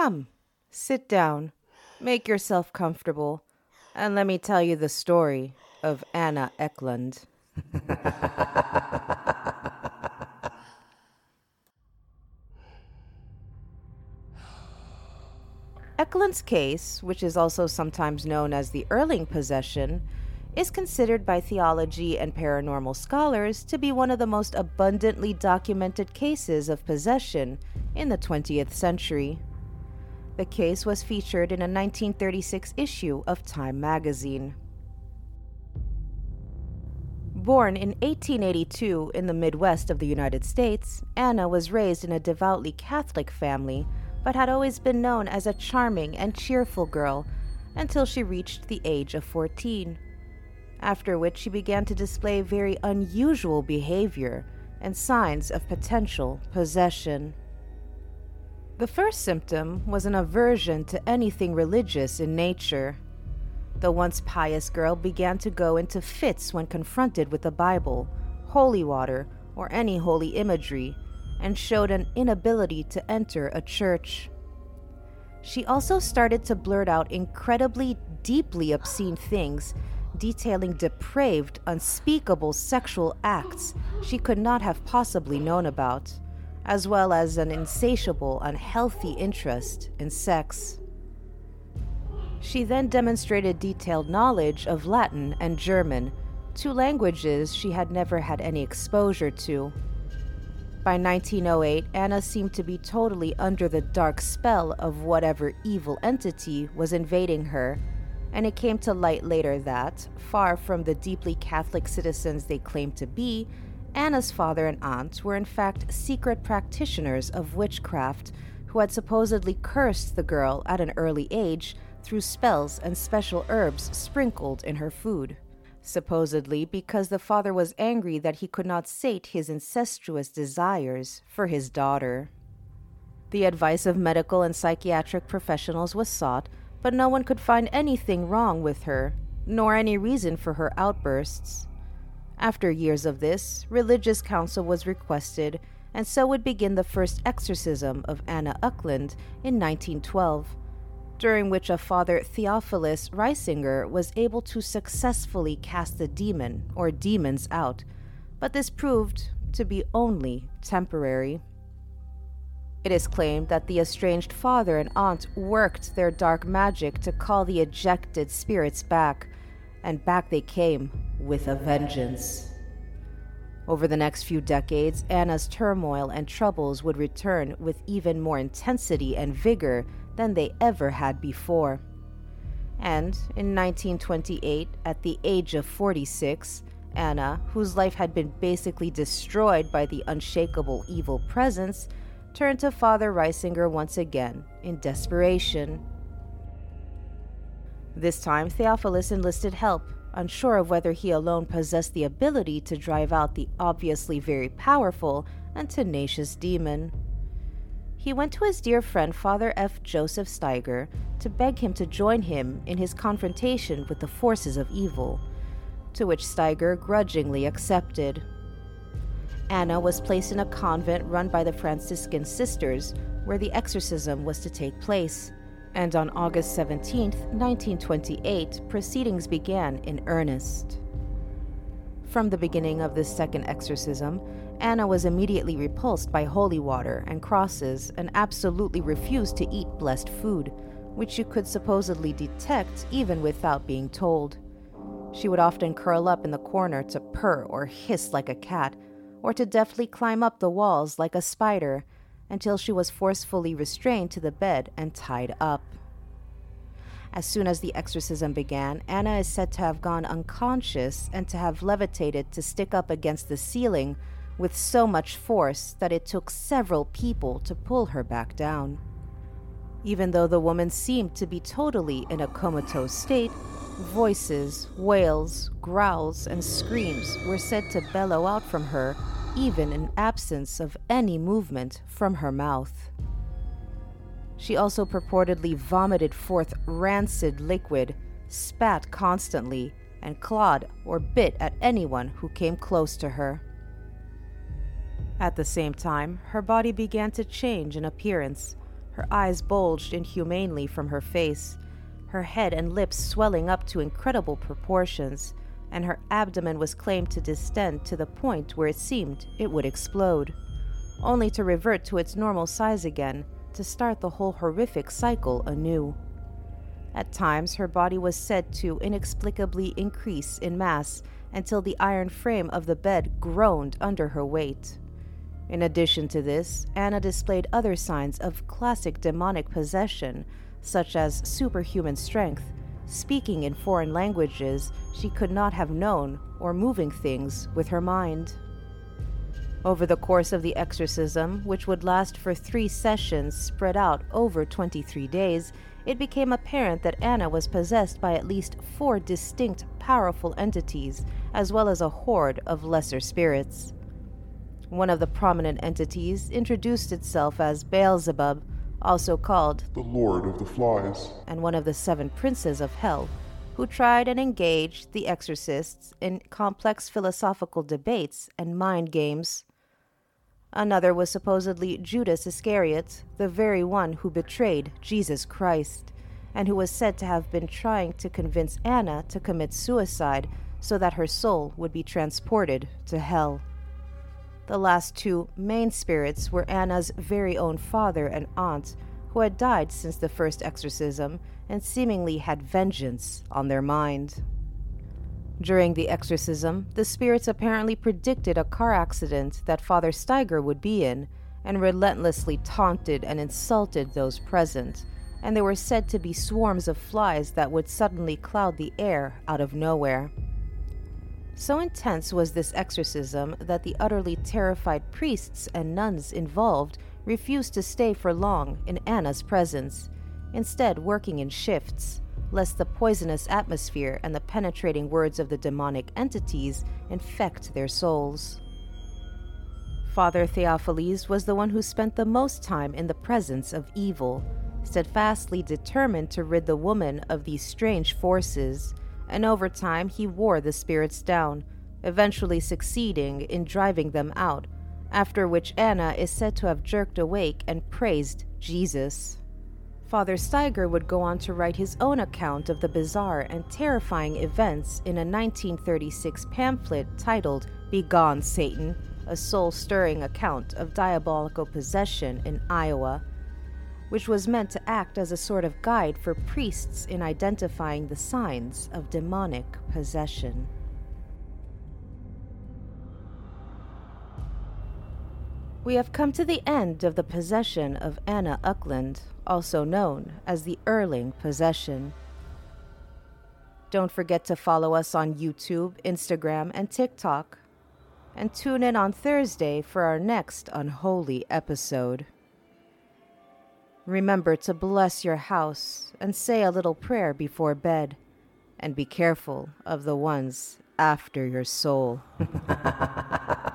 Come, sit down, make yourself comfortable, and let me tell you the story of Anna Ecklund. Ecklund's case, which is also sometimes known as the Earling possession, is considered by theology and paranormal scholars to be one of the most abundantly documented cases of possession in the 20th century. The case was featured in a 1936 issue of Time magazine. Born in 1882 in the Midwest of the United States, Anna was raised in a devoutly Catholic family, but had always been known as a charming and cheerful girl until she reached the age of 14 after which she began to display very unusual behavior and signs of potential possession. The first symptom was an aversion to anything religious in nature. The once pious girl began to go into fits when confronted with the Bible, holy water, or any holy imagery, and showed an inability to enter a church. She also started to blurt out incredibly deeply obscene things detailing depraved, unspeakable sexual acts she could not have possibly known about, as well as an insatiable, unhealthy interest in sex. She then demonstrated detailed knowledge of Latin and German, two languages she had never had any exposure to. By 1908, Anna seemed to be totally under the dark spell of whatever evil entity was invading her and it came to light later that, far from the deeply Catholic citizens they claimed to be, Anna's father and aunt were in fact secret practitioners of witchcraft who had supposedly cursed the girl at an early age through spells and special herbs sprinkled in her food. Supposedly because the father was angry that he could not sate his incestuous desires for his daughter. The advice of medical and psychiatric professionals was sought, but no one could find anything wrong with her, nor any reason for her outbursts. After years of this, religious counsel was requested, and so would begin the first exorcism of Anna Ecklund in 1912, during which a Father Theophilus Riesinger was able to successfully cast the demon or demons out, but this proved to be only temporary. It is claimed that the estranged father and aunt worked their dark magic to call the ejected spirits back, and back they came with a vengeance. Over the next few decades, Anna's turmoil and troubles would return with even more intensity and vigor than they ever had before. And in 1928, at the age of 46, Anna, whose life had been basically destroyed by the unshakable evil presence, turned to Father Riesinger once again in desperation. This time, Theophilus enlisted help, unsure of whether he alone possessed the ability to drive out the obviously very powerful and tenacious demon. He went to his dear friend Father F. Joseph Steiger to beg him to join him in his confrontation with the forces of evil, to which Steiger grudgingly accepted. Anna was placed in a convent run by the Franciscan sisters, where the exorcism was to take place. And on August 17, 1928, proceedings began in earnest. From the beginning of this second exorcism, Anna was immediately repulsed by holy water and crosses and absolutely refused to eat blessed food, which you could supposedly detect even without being told. She would often curl up in the corner to purr or hiss like a cat or to deftly climb up the walls like a spider until she was forcefully restrained to the bed and tied up. As soon as the exorcism began, Anna is said to have gone unconscious and to have levitated to stick up against the ceiling with so much force that it took several people to pull her back down. Even though the woman seemed to be totally in a comatose state, Voices, wails, growls, and screams were said to bellow out from her, even in absence of any movement from her mouth. She also purportedly vomited forth rancid liquid, spat constantly, and clawed or bit at anyone who came close to her. At the same time, her body began to change in appearance Her eyes bulged inhumanely from her face, her head and lips swelling up to incredible proportions, and her abdomen was claimed to distend to the point where it seemed it would explode, only to revert to its normal size again to start the whole horrific cycle anew. At times, her body was said to inexplicably increase in mass until the iron frame of the bed groaned under her weight. In addition to this, Anna displayed other signs of classic demonic possession, such as superhuman strength, speaking in foreign languages she could not have known, or moving things with her mind. Over the course of the exorcism, which would last for three sessions spread out over 23 days, it became apparent that Anna was possessed by at least four distinct powerful entities, as well as a horde of lesser spirits. One of the prominent entities introduced itself as Beelzebub, also called the Lord of the Flies, and one of the seven princes of hell, who tried and engaged the exorcists in complex philosophical debates and mind games. Another was supposedly Judas Iscariot, the very one who betrayed Jesus Christ, and who was said to have been trying to convince Anna to commit suicide so that her soul would be transported to hell. The last two main spirits were Anna's very own father and aunt, who had died since the first exorcism and seemingly had vengeance on their mind. During the exorcism, the spirits apparently predicted a car accident that Father Steiger would be in and relentlessly taunted and insulted those present, and there were said to be swarms of flies that would suddenly cloud the air out of nowhere. So intense was this exorcism that the utterly terrified priests and nuns involved refused to stay for long in Anna's presence, instead, working in shifts, lest the poisonous atmosphere and the penetrating words of the demonic entities infect their souls. Father Theophilus was the one who spent the most time in the presence of evil, steadfastly determined to rid the woman of these strange forces and over time he wore the spirits down, eventually succeeding in driving them out, after which Anna is said to have jerked awake and praised Jesus. Father Steiger would go on to write his own account of the bizarre and terrifying events in a 1936 pamphlet titled Begone Satan, a soul stirring account of diabolical possession in Iowa which was meant to act as a sort of guide for priests in identifying the signs of demonic possession. We have come to the end of the possession of Anna Uckland, also known as the Earling possession. Don't forget to follow us on YouTube, Instagram, and TikTok. And tune in on Thursday for our next unholy episode. Remember to bless your house and say a little prayer before bed, and be careful of the ones after your soul.